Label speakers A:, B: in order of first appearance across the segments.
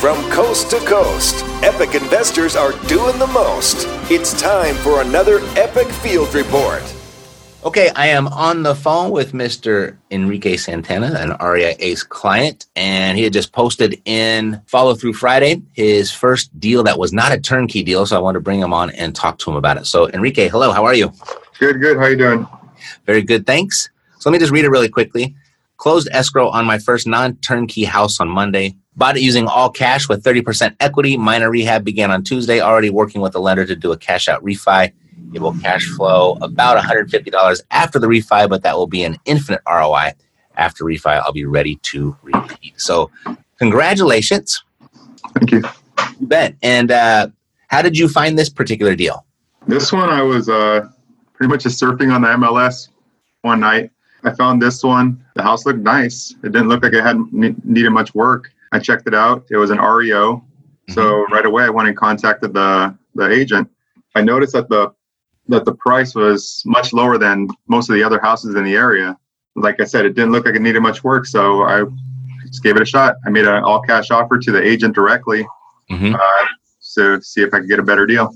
A: From coast to coast, epic investors are doing the most. It's time for another Epic Field Report.
B: Okay, I am on the phone with Mr. Enrique Santana, an REI Ace client, and he had just posted in Follow Through Friday his first deal that was not a turnkey deal. So I want to bring him on and talk to him about it. So, Enrique, hello, how are you?
C: Good, good. How you doing?
B: Very good, thanks. So let me just read it really quickly. Closed escrow on my first non-turnkey house on Monday. Bought it using all cash with 30% equity. Minor rehab began on Tuesday. Already working with a lender to do a cash out refi. It will cash flow about $150 after the refi, but that will be an infinite ROI. After refi, I'll be ready to repeat. So, congratulations.
C: Thank you.
B: You bet. And uh, how did you find this particular deal?
C: This one, I was uh, pretty much just surfing on the MLS one night. I found this one. The house looked nice. It didn't look like it had needed much work. I checked it out. It was an REO. So right away, I went and contacted the the agent. I noticed that the that the price was much lower than most of the other houses in the area. Like I said, it didn't look like it needed much work, so I just gave it a shot. I made an all cash offer to the agent directly
B: Mhm.
C: uh, to see if I could get a better deal.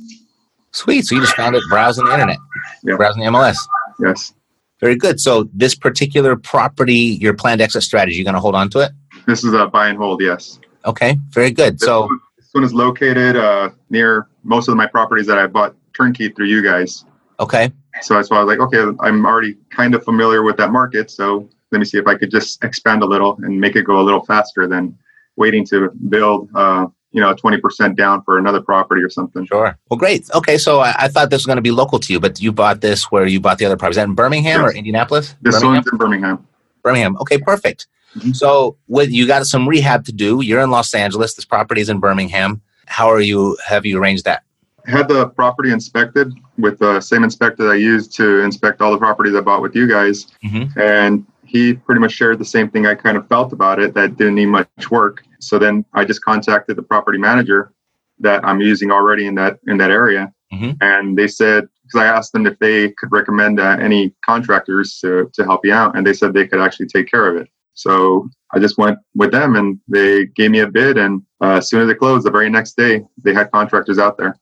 B: Sweet. So you just found it browsing the internet,
C: Yeah.
B: browsing the MLS.
C: Yes,
B: Very good. So this particular property, your planned exit strategy, you going to hold on to it?
C: This is a buy and hold. Yes.
B: Okay. Very good.
C: This,
B: So
C: one, this one is located uh, near most of my properties that I bought turnkey through you guys.
B: okay.
C: So that's why I was like, okay, I'm already kind of familiar with that market. So let me see if I could just expand a little and make it go a little faster than waiting to build, uh, you know, 20% down for another property or something.
B: Sure. Well, great. Okay. So I, I thought this was going to be local to you, but you bought this where you bought the other property. Is that in Birmingham or Indianapolis?
C: This
B: Birmingham.
C: one's in Birmingham.
B: Birmingham. Okay. Perfect.
C: Mhm.
B: So with you got some rehab to do. You're in Los Angeles. This property is in Birmingham. How are you? Have you arranged that?
C: Had the property inspected with the same inspector that I used to inspect all the properties I bought with you guys.
B: Mhm.
C: And he pretty much shared the same thing I kind of felt about it that didn't need much work. So then I just contacted the property manager that I'm using already in that in that area.
B: Mhm.
C: And they said because I asked them if they could recommend uh, any contractors to, to help you out, and they said they could actually take care of it. So I just went with them, and they gave me a bid. And uh, as soon as it closed, the very next day, they had contractors out there.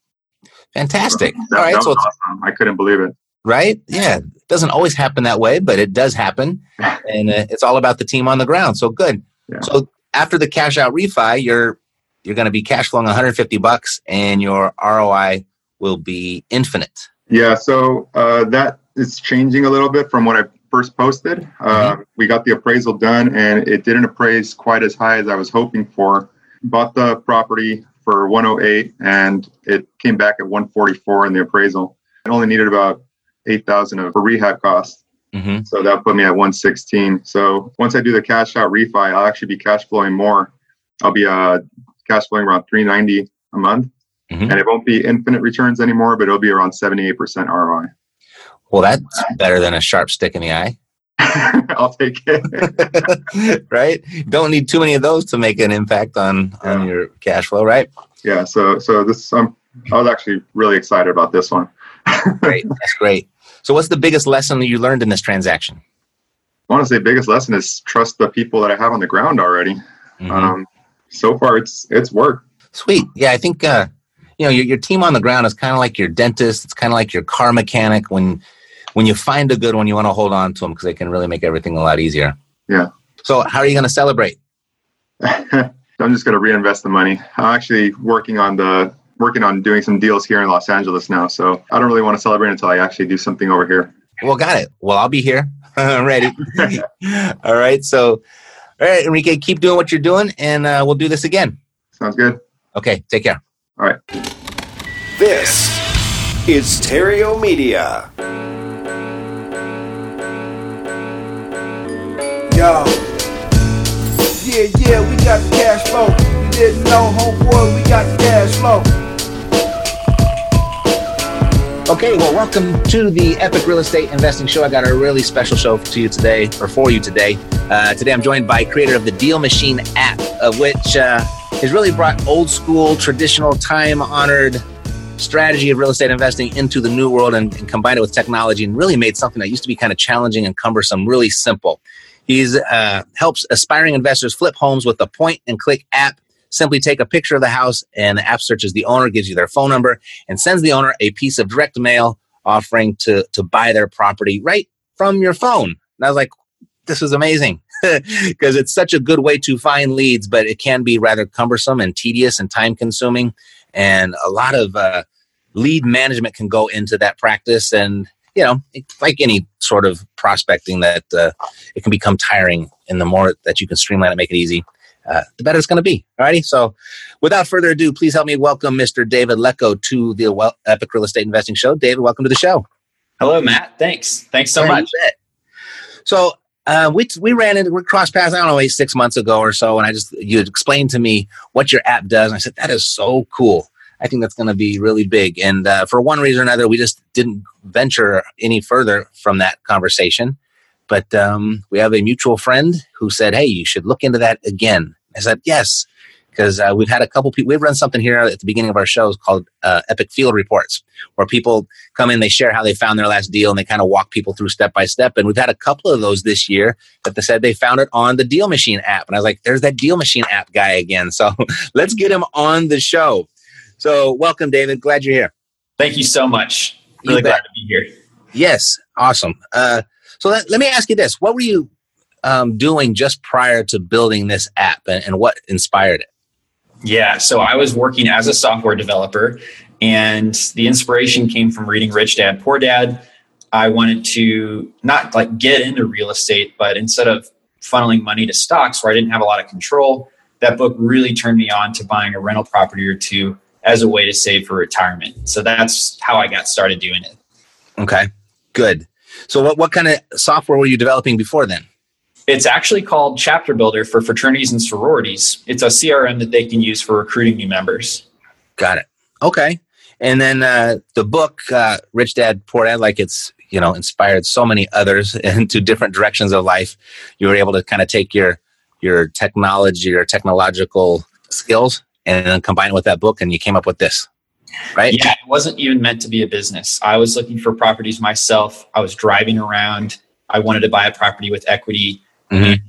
B: Fantastic.
C: That,
B: All right.
C: that
B: So
C: awesome. I couldn't believe it.
B: right. Yeah. It doesn't always happen that way, but it does happen, and uh, it's all about the team on the ground. So good.
C: Yeah.
B: So after the cash out refi, you're you're going to be cash flowing 150 bucks, and your ROI will be infinite.
C: Yeah, so uh, that is changing a little bit from what I first posted. Uh, We got the appraisal done, and it didn't appraise quite as high as I was hoping for. Bought the property for 108, and it came back at 144 in the appraisal. It only needed about 8,000 of for rehab costs,
B: Mm-hmm.
C: so that put me at 116. So once I do the cash out refi, I'll actually be cash flowing more. I'll be uh, cash flowing around 390 a month,
B: Mhm.
C: and it won't be infinite returns anymore, but it'll be around 78% ROI.
B: Well, that's better than a sharp stick in the eye,
C: I'll take it.
B: right? Don't need too many of those to make an impact on on your cash flow, right?
C: yeah. So so this um, I was actually really excited about this one.
B: Great, that's great. So, what's the biggest lesson that you learned in this transaction?
C: I want to say biggest lesson is trust the people that I have on the ground already.
B: Mhm.
C: Um, so far it's it's worked.
B: Sweet. Yeah, I think uh, you know your, your team on the ground is kind of like your dentist. It's kind of like your car mechanic. When when you find a good one, you want to hold on to them because they can really make everything a lot easier.
C: Yeah.
B: So, how are you going to celebrate?
C: I'm just going to reinvest the money. I'm actually working on the working on doing some deals here in Los Angeles now, so I don't really want to celebrate until I actually do something over here.
B: Well, got it. Well, I'll be here. I'm ready. all right. So, all right, Enrique, keep doing what you're doing, and uh, we'll do this again.
C: Sounds good.
B: Okay. Take care.
C: All right.
A: This is Theriault Media.
D: Yeah, yeah, we got the cash flow. You didn't know, homeboy, we got the cash flow.
B: Okay, well, welcome to the Epic Real Estate Investing Show. I got a really special show to you today, or for you today. Uh, today, I'm joined by creator of the Deal Machine app, of which uh, has really brought old school, traditional, time honored strategy of real estate investing into the new world and, and combined it with technology and really made something that used to be kind of challenging and cumbersome really simple. He's uh, helps aspiring investors flip homes with a point and click app. Simply take a picture of the house, and the app searches the owner, gives you their phone number, and sends the owner a piece of direct mail offering to to buy their property right from your phone. And I was like, this is amazing because it's such a good way to find leads, but it can be rather cumbersome and tedious and time consuming, and a lot of uh, lead management can go into that practice and you know, like any sort of prospecting, that uh, it can become tiring. And the more that you can streamline it, make it easy, uh, the better it's going to be. Alrighty. So, without further ado, please help me welcome Mr. David Lecko to the well, Epic Real Estate Investing Show. David, welcome to the show.
E: Hello, Matt. Thanks. Thanks so much.
B: So, uh, we we ran into we crossed paths. I don't know, six months ago or so, and I just you explained to me what your app does, and I said that is so cool. I think that's going to be really big. And uh, for one reason or another, we just didn't venture any further from that conversation. But um, we have a mutual friend who said, "Hey, you should look into that again." I said, "Yes," because uh, we've had a couple people. We've run something here at the beginning of our shows called uh, Epic Field Reports, where people come in, they share how they found their last deal, and they kind of walk people through step by step. And we've had a couple of those this year that they said they found it on the Deal Machine app, and I was like, "There's that Deal Machine app guy again." So let's get him on the show. So, welcome, David. Glad you're here.
E: Thank you so much. Really glad to be here.
B: Yes, awesome. Uh, so, let, let me ask you this: What were you um, doing just prior to building this app, and, and what inspired it?
E: Yeah, so I was working as a software developer, and the inspiration came from reading Rich Dad Poor Dad. I wanted to not like get into real estate, but instead of funneling money to stocks where I didn't have a lot of control, that book really turned me on to buying a rental property or two as a way to save for retirement. So that's how I got started doing it.
B: Okay, good. So what, what kind of software were you developing before then?
E: It's actually called Chapter Builder for fraternities and sororities. It's a CRM that they can use for recruiting new members.
B: Got it. Okay. And then uh, the book, uh, Rich Dad Poor Dad, like it's you know inspired so many others into different directions of life. You were able to kind of take your your technology, your technological skills, and then combine it with that book, and you came up with this, right?
E: Yeah, it wasn't even meant to be a business. I was looking for properties myself. I was driving around. I wanted to buy a property with equity. Mm-hmm. And,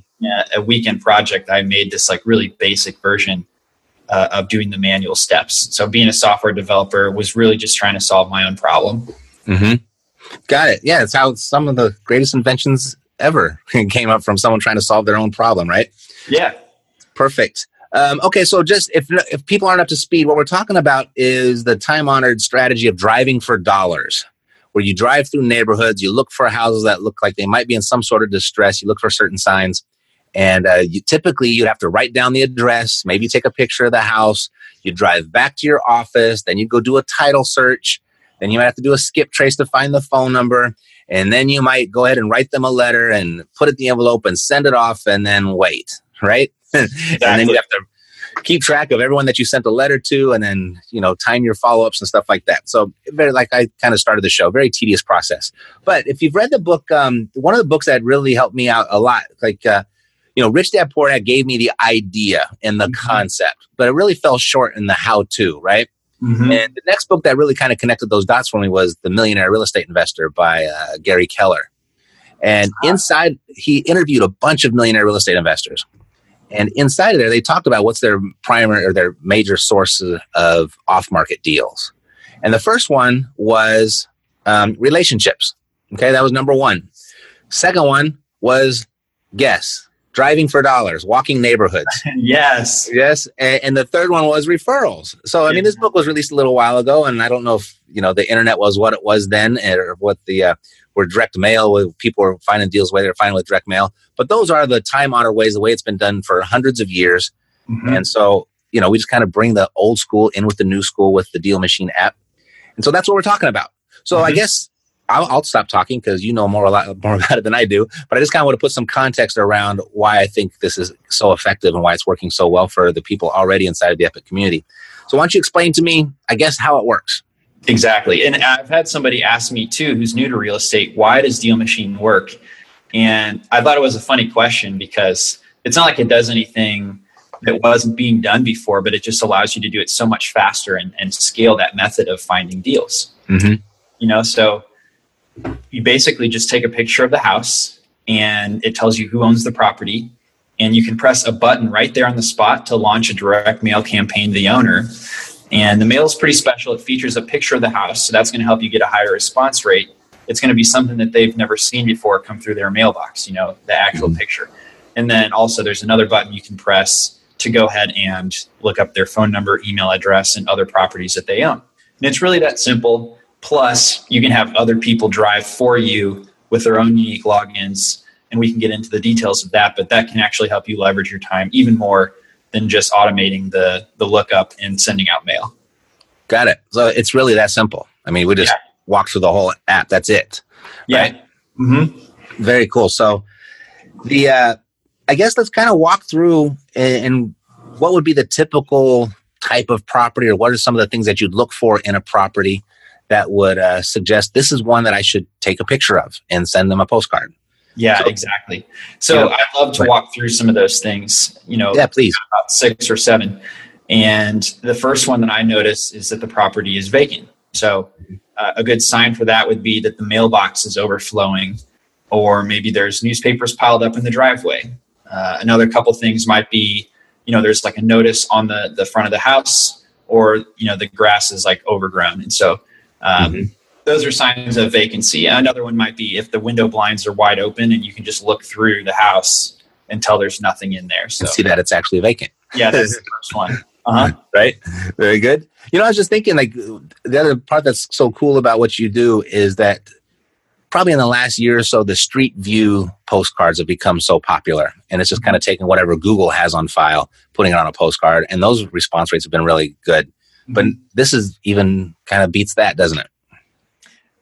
E: a weekend project, I made this like really basic version uh, of doing the manual steps. So being a software developer was really just trying to solve my own problem.
B: Mm-hmm. Got it. Yeah, it's how some of the greatest inventions ever came up from someone trying to solve their own problem, right?
E: Yeah.
B: Perfect. Um, okay, so just if if people aren't up to speed, what we're talking about is the time honored strategy of driving for dollars, where you drive through neighborhoods, you look for houses that look like they might be in some sort of distress, you look for certain signs, and uh, you typically you'd have to write down the address, maybe take a picture of the house, you drive back to your office, then you go do a title search, then you might have to do a skip trace to find the phone number, and then you might go ahead and write them a letter and put it in the envelope and send it off, and then wait, right? Exactly. and then you have to keep track of everyone that you sent a letter to and then you know time your follow-ups and stuff like that. So very like i kind of started the show. Very tedious process. But if you've read the book um, one of the books that really helped me out a lot like uh, you know rich dad poor dad gave me the idea and the mm-hmm. concept but it really fell short in the how to right? Mm-hmm. and the next book that really kind of connected those dots for me was the millionaire real estate investor by uh, gary keller. And inside he interviewed a bunch of millionaire real estate investors and inside of there, they talked about what's their primary or their major sources of off market deals. And the first one was um, relationships. Okay, that was number one. Second one was guess. Driving for dollars, walking neighborhoods.
E: yes.
B: Yes. And, and, the third one was referrals. So, I mean, this book was released a little while ago, and I don't know if, you know, the internet was what it was then or what the, uh, where direct mail, where people were finding deals where they're finding with direct mail. But those are the time honored ways, the way it's been done for hundreds of years. Mm-hmm. And so, you know, we just kind of bring the old school in with the new school with the Deal Machine app. And so that's what we're talking about. So mm-hmm. I guess I'll, I'll stop talking because you know more a lot more about it than I do. But I just kind of want to put some context around why I think this is so effective and why it's working so well for the people already inside of the Epic community. So why don't you explain to me, I guess, how it works?
E: Exactly. And I've had somebody ask me too, who's new to real estate, why does Deal Machine work? And I thought it was a funny question because it's not like it does anything that wasn't being done before, but it just allows you to do it so much faster and, and scale that method of finding deals. Mm-hmm. You know, so you basically just take a picture of the house and it tells you who owns the property. And you can press a button right there on the spot to launch a direct mail campaign to the owner. And the mail is pretty special. It features a picture of the house. So that's going to help you get a higher response rate. It's going to be something that they've never seen before come through their mailbox you know the actual mm-hmm. picture. And then also there's another button you can press to go ahead and look up their phone number email address and other properties that they own. And it's really that simple Plus, you can have other people drive for you with their own unique logins, and we can get into the details of that. But that can actually help you leverage your time even more than just automating the the lookup and sending out mail.
B: Got it. So it's really that simple. I mean, we just yeah. walk through the whole app. That's it.
E: Yeah. Right? Mm-hmm.
B: Very cool. So the uh, I guess let's kind of walk through and, and what would be the typical type of property, or what are some of the things that you'd look for in a property that would uh, suggest this is one that I should take a picture of and send them a postcard.
E: Yeah, so, exactly. So I'd love to walk through some of those things. You know,
B: yeah, please.
E: About six or seven. And the first one that I notice is that the property is vacant. So uh, a good sign for that would be that the mailbox is overflowing, or maybe there's newspapers piled up in the driveway. Uh, another couple things might be, you know, there's like a notice on the the front of the house, or you know, the grass is like overgrown, and so um, mm-hmm. Those are signs of vacancy. Another one might be if the window blinds are wide open and you can just look through the house until there's nothing in there. So
B: and see that it's actually vacant.
E: Yeah, that's the first one. Uh-huh.
B: Right. Very good. You know, I was just thinking, like, the other part that's so cool about what you do is that probably in the last year or so, the street view postcards have become so popular. And it's just kind of taking whatever Google has on file, putting it on a postcard. And those response rates have been really good. But this is even kind of beats that, doesn't it?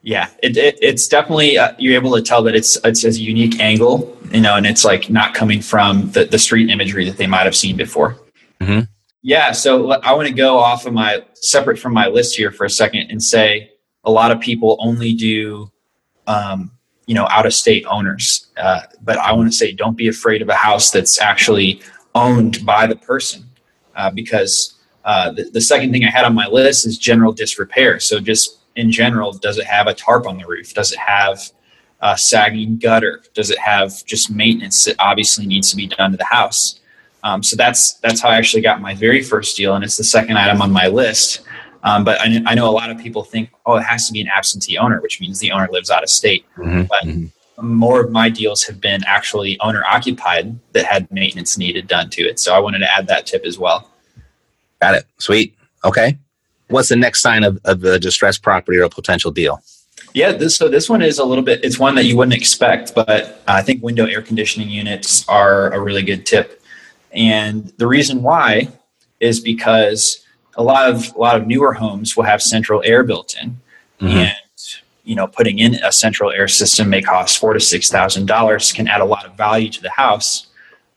E: Yeah, it, it, it's definitely uh, you're able to tell that it's it's a unique angle, you know, and it's like not coming from the, the street imagery that they might have seen before. Mm-hmm. Yeah, so I want to go off of my separate from my list here for a second and say a lot of people only do, um, you know, out of state owners. Uh, but I want to say don't be afraid of a house that's actually owned by the person, uh, because uh, the, the, second thing I had on my list is general disrepair. So just in general, does it have a tarp on the roof? Does it have a sagging gutter? Does it have just maintenance that obviously needs to be done to the house? Um, so that's that's how I actually got my very first deal, and it's the second item on my list. Um, but I, I, know a lot of people think, oh, it has to be an absentee owner, which means the owner lives out of state. Mm-hmm. But mm-hmm. more of my deals have been actually owner occupied that had maintenance needed done to it. So I wanted to add that tip as well.
B: Got it. Sweet. Okay. What's the next sign of, of a distressed property or a potential deal?
E: Yeah, this so this one is a little bit. It's one that you wouldn't expect, but I think window air conditioning units are a really good tip. And the reason why is because a lot of a lot of newer homes will have central air built in, mm-hmm. and you know putting in a central air system may cost four to six thousand dollars, can add a lot of value to the house.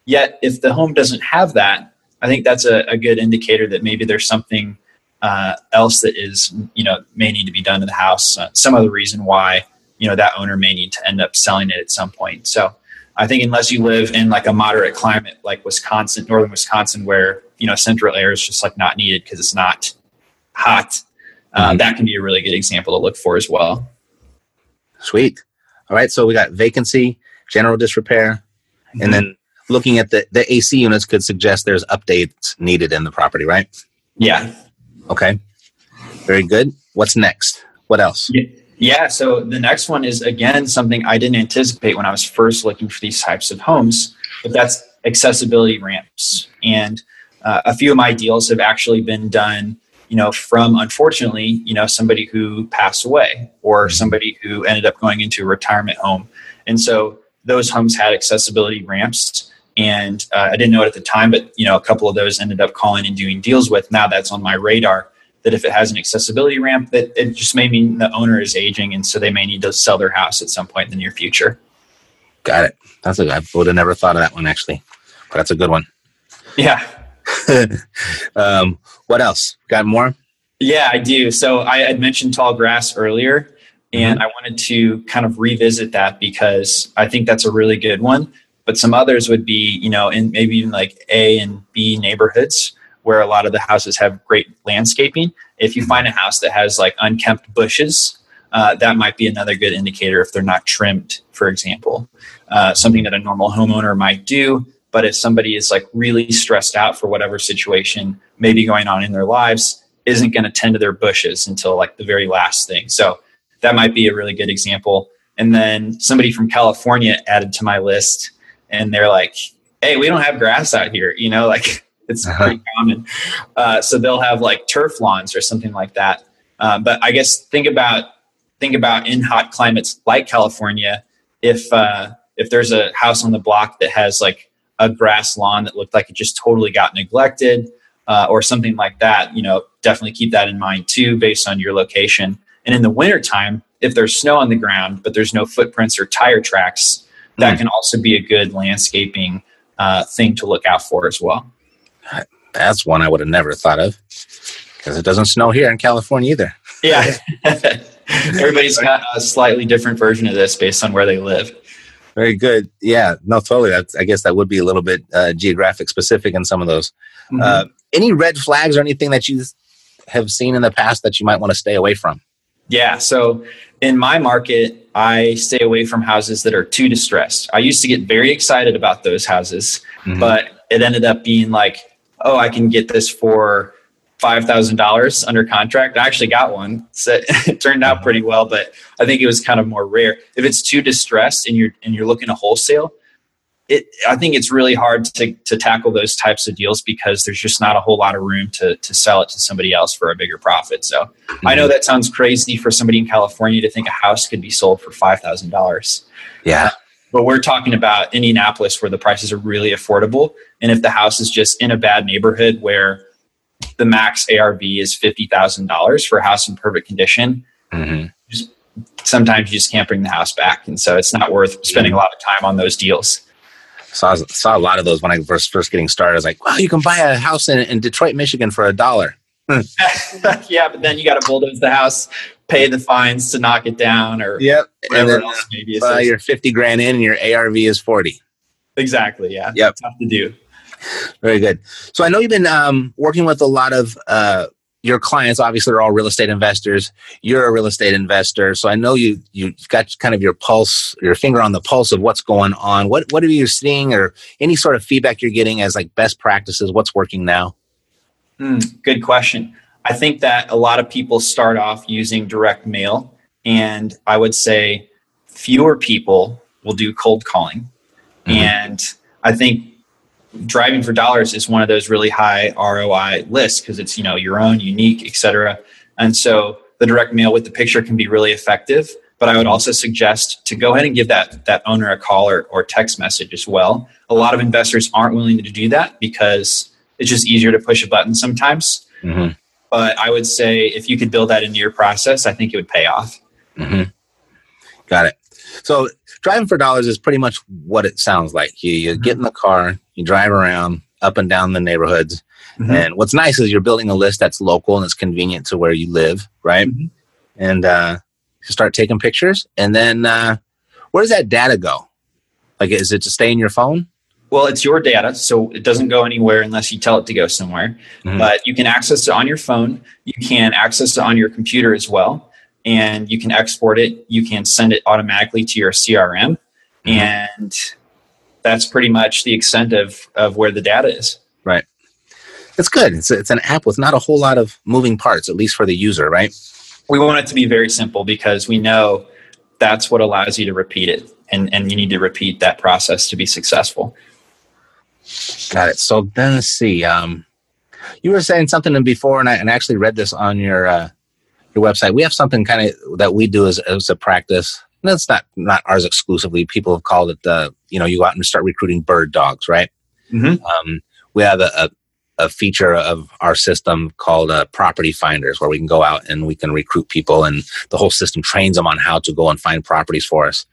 E: Yet, if the home doesn't have that, I think that's a, a good indicator that maybe there's something uh, else that is, you know, may need to be done to the house. Uh, some other reason why, you know, that owner may need to end up selling it at some point. So I think unless you live in like a moderate climate like Wisconsin, northern Wisconsin, where, you know, central air is just like not needed because it's not hot, uh, mm-hmm. that can be a really good example to look for as well.
B: Sweet. All right. So we got vacancy, general disrepair, mm-hmm. and then looking at the, the AC units could suggest there's updates needed in the property, right?
E: Yeah.
B: Okay. Very good. What's next? What else?
E: Yeah. So the next one is again something I didn't anticipate when I was first looking for these types of homes. but that's accessibility ramps. And uh, a few of my deals have actually been done, you know, from unfortunately, you know, somebody who passed away or mm-hmm. somebody who ended up going into a retirement home. And so those homes had accessibility ramps. And uh, I didn't know it at the time, but you know, a couple of those ended up calling and doing deals with. Now that's on my radar that if it has an accessibility ramp, that it just may mean the owner is aging, and so they may need to sell their house at some point in the near future.
B: Got it. That's a. I would have never thought of that one actually, but that's a good one.
E: Yeah.
B: um, what else? Got more?
E: Yeah, I do. So I had mentioned tall grass earlier, and mm-hmm. I wanted to kind of revisit that because I think that's a really good one. But some others would be, you know, in maybe even like A and B neighborhoods where a lot of the houses have great landscaping. If you find a house that has like unkempt bushes, uh, that might be another good indicator if they're not trimmed, for example. Uh, something that a normal homeowner might do. But if somebody is like really stressed out for whatever situation may be going on in their lives, isn't going to tend to their bushes until like the very last thing. So that might be a really good example. And then somebody from California added to my list, and they're like, "Hey, we don't have grass out here," you know, like it's uh-huh. pretty common. Uh, so they'll have like turf lawns or something like that. Um, but I guess think about think about in hot climates like California, if uh, if there's a house on the block that has like a grass lawn that looked like it just totally got neglected uh, or something like that, you know, definitely keep that in mind too, based on your location. And in the wintertime, if there's snow on the ground, but there's no footprints or tire tracks, that mm. can also be a good landscaping uh, thing to look out for as well.
B: That's one I would have never thought of because it doesn't snow here in California either.
E: Yeah. Everybody's got a slightly different version of this based on where they live.
B: Very good. Yeah, no, totally. That's, I guess that would be a little bit uh, geographic specific in some of those. Mm-hmm. Uh, any red flags or anything that you have seen in the past that you might want to stay away from?
E: Yeah. So in my market, I stay away from houses that are too distressed. I used to get very excited about those houses, mm-hmm. but it ended up being like, oh, I can get this for five thousand dollars under contract. I actually got one. So it turned out pretty well, but I think it was kind of more rare. If it's too distressed and you're and you're looking to wholesale, it I think it's really hard to to tackle those types of deals because there's just not a whole lot of room to to sell it to somebody else for a bigger profit. So mm-hmm. I know that sounds crazy for somebody in California to think a house could be sold for five thousand dollars.
B: Yeah.
E: But we're talking about Indianapolis where the prices are really affordable. And if the house is just in a bad neighborhood where the max ARV is $50,000 for a house in perfect condition, mm-hmm. just, sometimes you just can't bring the house back. And so it's not worth spending a lot of time on those deals.
B: Saw, saw a lot of those when I was first getting started. I was like, wow, you can buy a house in, in Detroit, Michigan for a dollar.
E: yeah, but then you got to bulldoze the house pay the fines to knock it down or
B: yep. and then else maybe you're 50 grand in and your ARV is 40.
E: Exactly. Yeah.
B: Yep.
E: Tough to do.
B: Very good. So I know you've been um, working with a lot of uh, your clients. Obviously, they're all real estate investors. You're a real estate investor, so I know you you got kind of your pulse, your finger on the pulse of what's going on. What what are you seeing, or any sort of feedback you're getting as like best practices? What's working now?
E: Mm, good question. I think that a lot of people start off using direct mail, and I would say fewer people will do cold calling. Mm-hmm. And I think driving for dollars is one of those really high ROI lists because it's you know your own, unique, etc. And so the direct mail with the picture can be really effective. But I would also suggest to go ahead and give that that owner a call or, or text message as well. A lot of investors aren't willing to do that because it's just easier to push a button sometimes. Mm-hmm. But I would say if you could build that into your process, I think it would pay off.
B: Mm-hmm. Got it. So driving for dollars is pretty much what it sounds like. You, you get in the car, you drive around up and down the neighborhoods. Mm-hmm. And what's nice is you're building a list that's local and it's convenient to where you live, right? Mm-hmm. And uh, you start taking pictures. And then uh, where does that data go? Like, is it to stay in your phone?
E: Well, it's your data, so it doesn't go anywhere unless you tell it to go somewhere. Mm-hmm. But you can access it on your phone. You can access it on your computer as well, and you can export it. You can send it automatically to your CRM, mm-hmm. and that's pretty much the extent of of where the data is.
B: Right. It's good. It's a, it's an app with not a whole lot of moving parts, at least for the user, right?
E: We want it to be very simple because we know that's what allows you to repeat it, and and you need to repeat that process to be successful.
B: Got it. So then let's see. Um, you were saying something before, and I, and I actually read this on your uh, your website. We have something kind of that we do as, as a practice. That's not not ours exclusively. People have called it the you know you go out and start recruiting bird dogs, right?
E: Mm-hmm.
B: Um, we have a, a, a feature of our system called uh, Property Finders, where we can go out and we can recruit people, and the whole system trains them on how to go and find properties for us.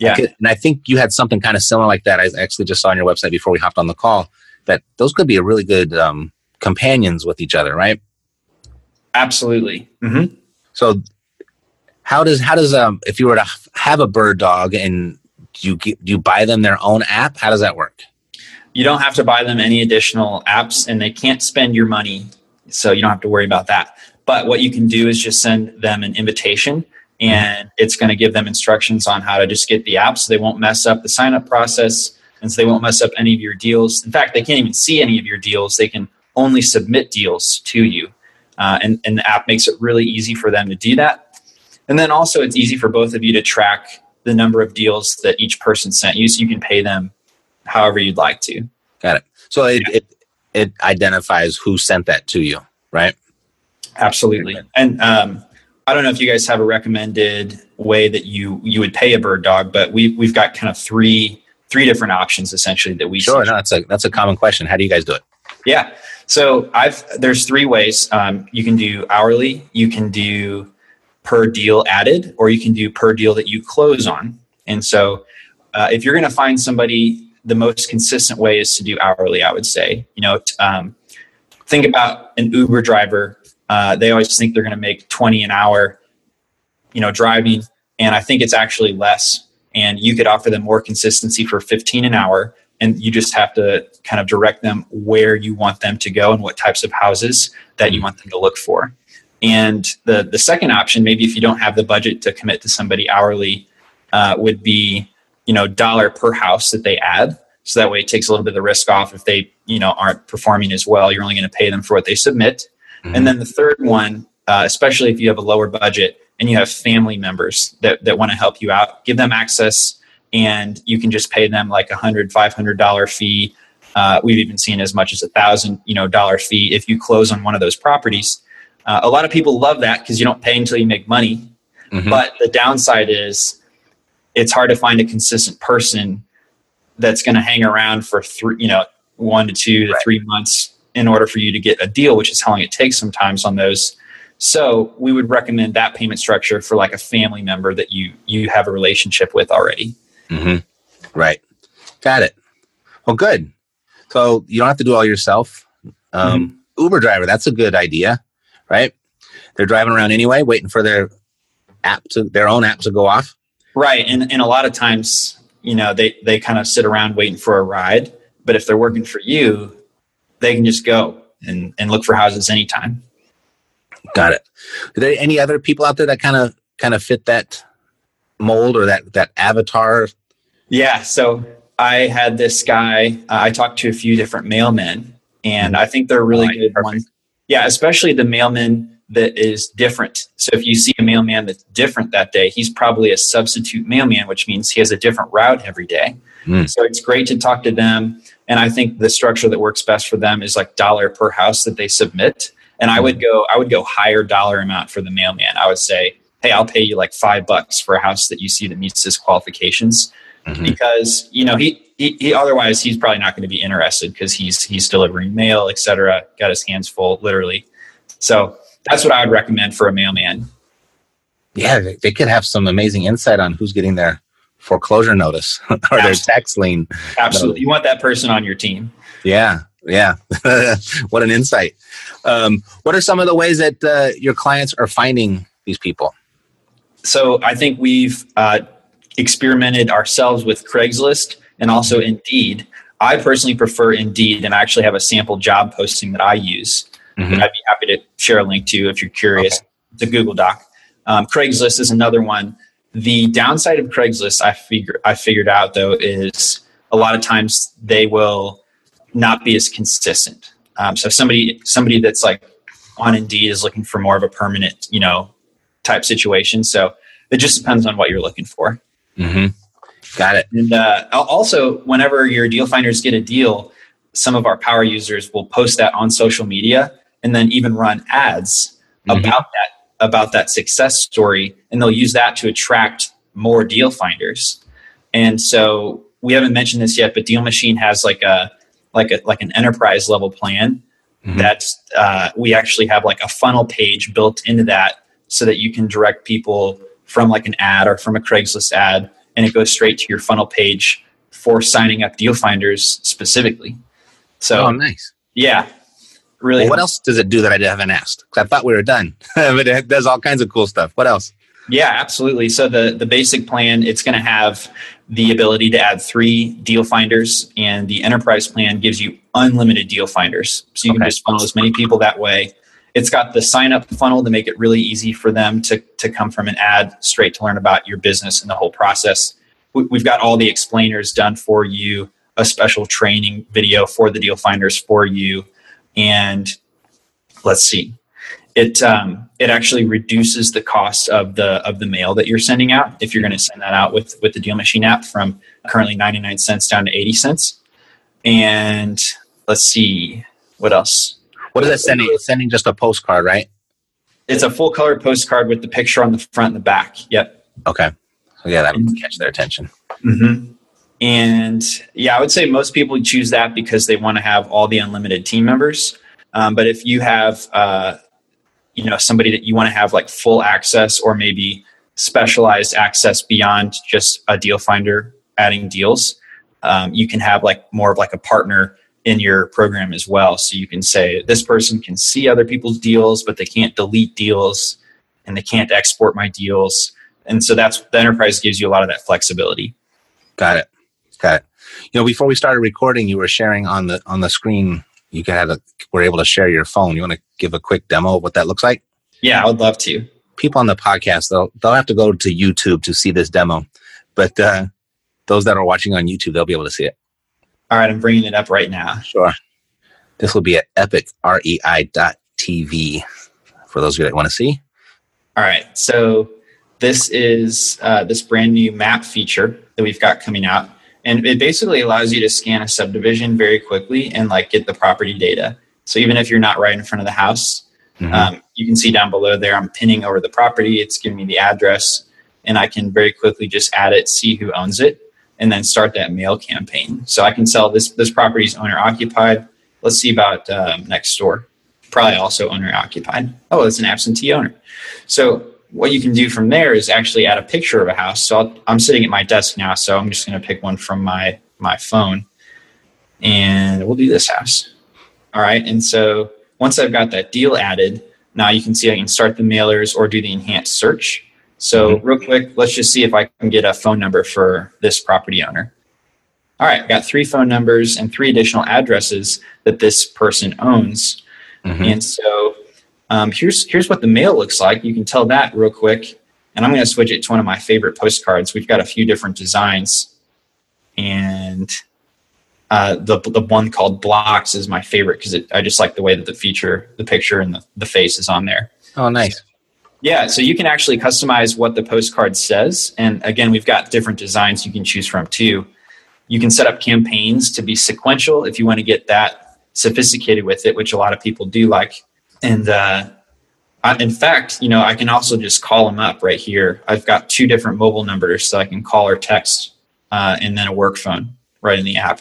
E: Yeah.
B: Okay, and I think you had something kind of similar like that. I actually just saw on your website before we hopped on the call that those could be a really good um, companions with each other, right?
E: Absolutely. Mm-hmm.
B: So, how does how does um if you were to have a bird dog and you do you buy them their own app? How does that work?
E: You don't have to buy them any additional apps, and they can't spend your money, so you don't have to worry about that. But what you can do is just send them an invitation, and it's going to give them instructions on how to just get the app, so they won't mess up the sign up process, and so they won't mess up any of your deals. In fact, they can't even see any of your deals. They can only submit deals to you. Uh, and, and the app makes it really easy for them to do that. And then also, it's easy for both of you to track the number of deals that each person sent you, so you can pay them however you'd like to.
B: Got it. So it it, it identifies who sent that to you, right?
E: Absolutely. And um, I don't know if you guys have a recommended way that you you would pay a bird dog, but we we've got kind of three three different options essentially that we
B: Sure.
E: see.
B: No, that's a that's a common question. How do you guys do it?
E: Yeah. So I've there's three ways. Um, you can do hourly, you can do per deal added, or you can do per deal that you close on. And so uh, if you're going to find somebody, the most consistent way is to do hourly. I would say. You know, um, think about an Uber driver. Uh, they always think they're going to make 20 an hour, you know, driving, and I think it's actually less. And you could offer them more consistency for 15 an hour, and you just have to kind of direct them where you want them to go and what types of houses that you want them to look for. And the the second option, maybe if you don't have the budget to commit to somebody hourly, uh, would be you know dollar per house that they add. So that way, it takes a little bit of the risk off if they you know aren't performing as well. You're only going to pay them for what they submit. And then the third one, uh, especially if you have a lower budget and you have family members that, that want to help you out, give them access and you can just pay them like a hundred, five hundred dollar fee. Uh, we've even seen as much as a thousand, you know, dollar fee if you close on one of those properties. Uh, a lot of people love that because you don't pay until you make money.
B: Mhm.
E: But the downside is it's hard to find a consistent person that's going to hang around for three, you know, one to two to
B: Right.
E: three months in order for you to get a deal, which is how long it takes sometimes on those. So we would recommend that payment structure for like a family member that you you have a relationship with already.
B: Mm-hmm. Right. Got it. Well, good. So you don't have to do all yourself. Um, Uber driver, that's a good idea, right? They're driving around anyway, waiting for their app to their own app to go off.
E: Right. And and a lot of times, you know, they they kind of sit around waiting for a ride. But if they're working for you, they can just go and, and look for houses anytime.
B: Got it. Are there any other people out there that kind of kind of fit that mold or that that avatar?
E: Yeah. So I had this guy, uh, I talked to a few different mailmen, and I think they're really
B: Right,
E: good
B: perfect.
E: Yeah, especially the mailman that is different. So if you see a mailman that's different that day, he's probably a substitute mailman, which means he has a different route every day.
B: Mm.
E: So it's great to talk to them. And I think the structure that works best for them is like dollar per house that they submit. And I would go, I would go higher dollar amount for the mailman. I would say, hey, I'll pay you like five bucks for a house that you see that meets his qualifications
B: Mhm.
E: because you know he, he, he otherwise he's probably not going to be interested because he's he's delivering mail etc got his hands full literally so that's what i would recommend for a mailman
B: Yeah, they, they could have some amazing insight on who's getting their foreclosure notice or their tax lien.
E: absolutely you want that person on your team
B: Yeah, yeah. what an insight. Um, what are some of the ways that uh, your clients are finding these people?
E: so i think we've uh, experimented ourselves with craigslist and also indeed i personally prefer indeed and i actually have a sample job posting that i use
B: Mhm.
E: that I'd be happy to share a link to if you're curious. It's a Google Doc. Um, Craigslist is another one. The downside of Craigslist, I figure I figured out though, is a lot of times they will not be as consistent. Um, so somebody somebody that's like on Indeed is looking for more of a permanent, you know, type situation. So it just depends on what you're looking for.
B: Mm-hmm. Got it.
E: And uh, also, whenever your deal finders get a deal, some of our power users will post that on social media and then even run ads mm-hmm. about that about that success story and they'll use that to attract more deal finders and so we haven't mentioned this yet but deal machine has like a like a like an enterprise level plan mm-hmm. that uh, we actually have like a funnel page built into that so that you can direct people from like an ad or from a craigslist ad and it goes straight to your funnel page for signing up deal finders specifically so
B: oh, nice
E: yeah really
B: well, what else does it do that i haven't asked i thought we were done but it does all kinds of cool stuff what else
E: yeah, absolutely. So the the basic plan it's going to have the ability to add three deal finders, and the enterprise plan gives you unlimited deal finders. So you okay. can just funnel as many people that way. It's got the sign up funnel to make it really easy for them to to come from an ad straight to learn about your business and the whole process. We've got all the explainers done for you, a special training video for the deal finders for you, and let's see it um, it actually reduces the cost of the of the mail that you're sending out if you're going to send that out with with the Deal Machine app from currently 99 cents down to 80 cents. And let's see what else.
B: What is that sending? It's sending just a postcard, right?
E: It's a full color postcard with the picture on the front and the back. Yep.
B: Okay. So yeah, that would catch their attention.
E: Mm-hmm. And yeah, I would say most people choose that because they want to have all the unlimited team members. Um, but if you have uh, you know somebody that you want to have like full access or maybe specialized access beyond just a deal finder adding deals um, you can have like more of like a partner in your program as well so you can say this person can see other people's deals but they can't delete deals and they can't export my deals and so that's the enterprise gives you a lot of that flexibility
B: got it got it you know before we started recording you were sharing on the on the screen you have a, we're able to share your phone. You want to give a quick demo of what that looks like?
E: Yeah, I would love to.
B: People on the podcast, they'll, they'll have to go to YouTube to see this demo, but uh, those that are watching on YouTube, they'll be able to see it.
E: All right, I'm bringing it up right now.
B: Sure. This will be at epicrei.tv for those of you that want to see.
E: All right, so this is uh, this brand new map feature that we've got coming out and it basically allows you to scan a subdivision very quickly and like get the property data so even if you're not right in front of the house mm-hmm. um, you can see down below there i'm pinning over the property it's giving me the address and i can very quickly just add it see who owns it and then start that mail campaign so i can sell this this property's owner occupied let's see about um, next door probably also owner occupied oh it's an absentee owner so what you can do from there is actually add a picture of a house. So i am sitting at my desk now, so I'm just going to pick one from my my phone, and we'll do this house. All right, and so once I've got that deal added, now you can see I can start the mailers or do the enhanced search. So mm-hmm. real quick, let's just see if I can get a phone number for this property owner. All right, I've got three phone numbers and three additional addresses that this person owns. Mm-hmm. And so um, here's here's what the mail looks like. You can tell that real quick. And I'm going to switch it to one of my favorite postcards. We've got a few different designs, and uh, the the one called Blocks is my favorite because I just like the way that the feature, the picture, and the, the face is on there.
B: Oh, nice.
E: Yeah, so you can actually customize what the postcard says. And again, we've got different designs you can choose from too. You can set up campaigns to be sequential if you want to get that sophisticated with it, which a lot of people do like and uh, I, in fact, you know, I can also just call them up right here. I've got two different mobile numbers, so I can call or text, uh, and then a work phone right in the app.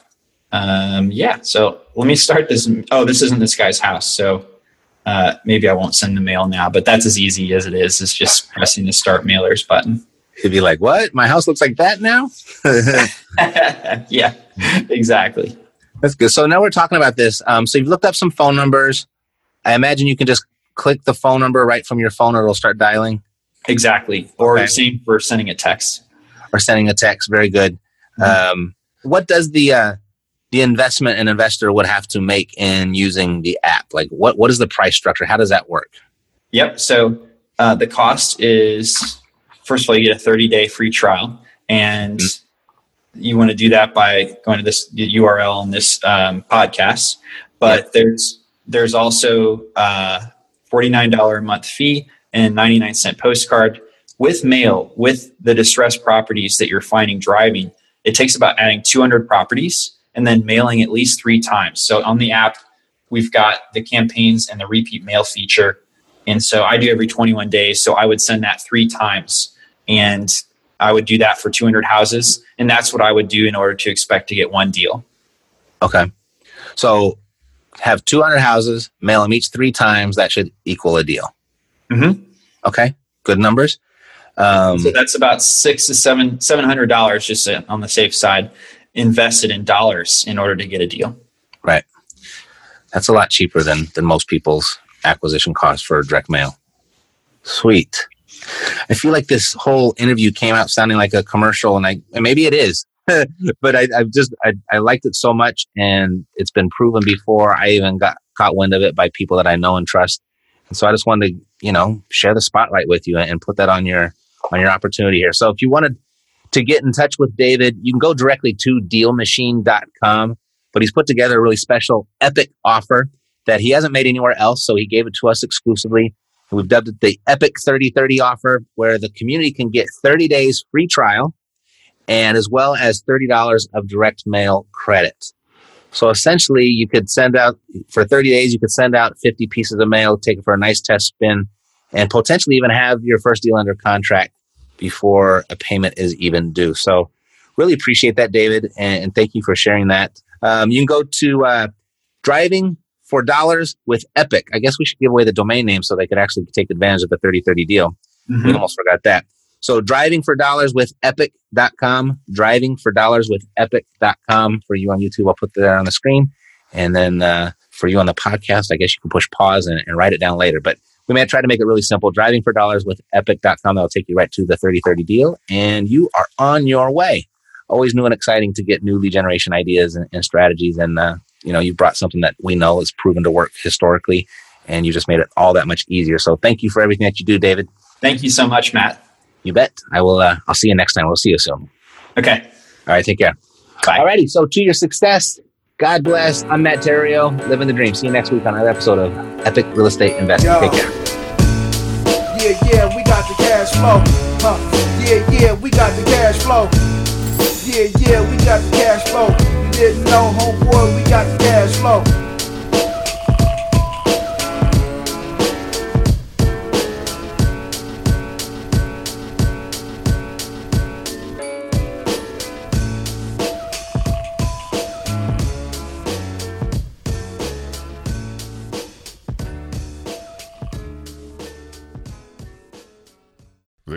E: Um, yeah, so let me start this. Oh, this isn't this guy's house, so uh, maybe I won't send the mail now. But that's as easy as it is. It's just pressing the start mailers button.
B: He'd be like, "What? My house looks like that now?"
E: yeah, exactly.
B: That's good. So now we're talking about this. Um, so you've looked up some phone numbers. I imagine you can just click the phone number right from your phone, or it'll start dialing.
E: Exactly. Or okay. same for sending a text.
B: Or sending a text. Very good. Mm-hmm. Um, what does the uh, the investment an investor would have to make in using the app? Like, what what is the price structure? How does that work?
E: Yep. So uh, the cost is first of all, you get a 30 day free trial, and mm-hmm. you want to do that by going to this URL on this um, podcast. But there's there's also a $49 a month fee and 99 cent postcard with mail with the distressed properties that you're finding driving. It takes about adding 200 properties and then mailing at least three times. So on the app, we've got the campaigns and the repeat mail feature. And so I do every 21 days. So I would send that three times. And I would do that for 200 houses. And that's what I would do in order to expect to get one deal.
B: Okay. So have 200 houses, mail them each three times. That should equal a deal.
E: Mm-hmm.
B: Okay. Good numbers.
E: Um, so that's about six to seven, $700 just on the safe side invested in dollars in order to get a deal.
B: Right. That's a lot cheaper than, than most people's acquisition cost for direct mail. Sweet. I feel like this whole interview came out sounding like a commercial, and I and maybe it is, but I, have just I, I liked it so much, and it's been proven before. I even got caught wind of it by people that I know and trust, and so I just wanted to you know share the spotlight with you and put that on your on your opportunity here. So if you wanted to get in touch with David, you can go directly to dealmachine.com. But he's put together a really special epic offer that he hasn't made anywhere else. So he gave it to us exclusively. We've dubbed it the Epic 3030 offer, where the community can get 30 days free trial and as well as $30 of direct mail credit. So essentially, you could send out for 30 days, you could send out 50 pieces of mail, take it for a nice test spin, and potentially even have your first deal under contract before a payment is even due. So, really appreciate that, David, and, and thank you for sharing that. Um, you can go to uh, driving for dollars with Epic. I guess we should give away the domain name so they could actually take advantage of the 3030 deal. Mm-hmm. We almost forgot that. So driving for dollars with epic.com, driving for dollars with epic.com for you on YouTube. I'll put that on the screen. And then uh, for you on the podcast, I guess you can push pause and, and, write it down later. But we may try to make it really simple. Driving for dollars with epic.com. That'll take you right to the 3030 deal. And you are on your way. Always new and exciting to get new lead generation ideas and, and strategies. And uh, you know, you brought something that we know is proven to work historically, and you just made it all that much easier. So thank you for everything that you do, David.
E: Thank you so much, Matt.
B: You bet. I will. Uh, I'll see you next time. We'll see you soon.
E: Okay.
B: All right. Take care.
E: Bye.
B: Alrighty. So to your success. God bless. I'm Matt Theriault, living the dream. See you next week on another episode of Epic Real Estate Investing. Yo. Take care.
D: Yeah, yeah, we got the cash flow. Huh. Yeah, yeah, we got the cash flow. Yeah, yeah, we got the cash flow You didn't know, homeboy, we got the cash flow.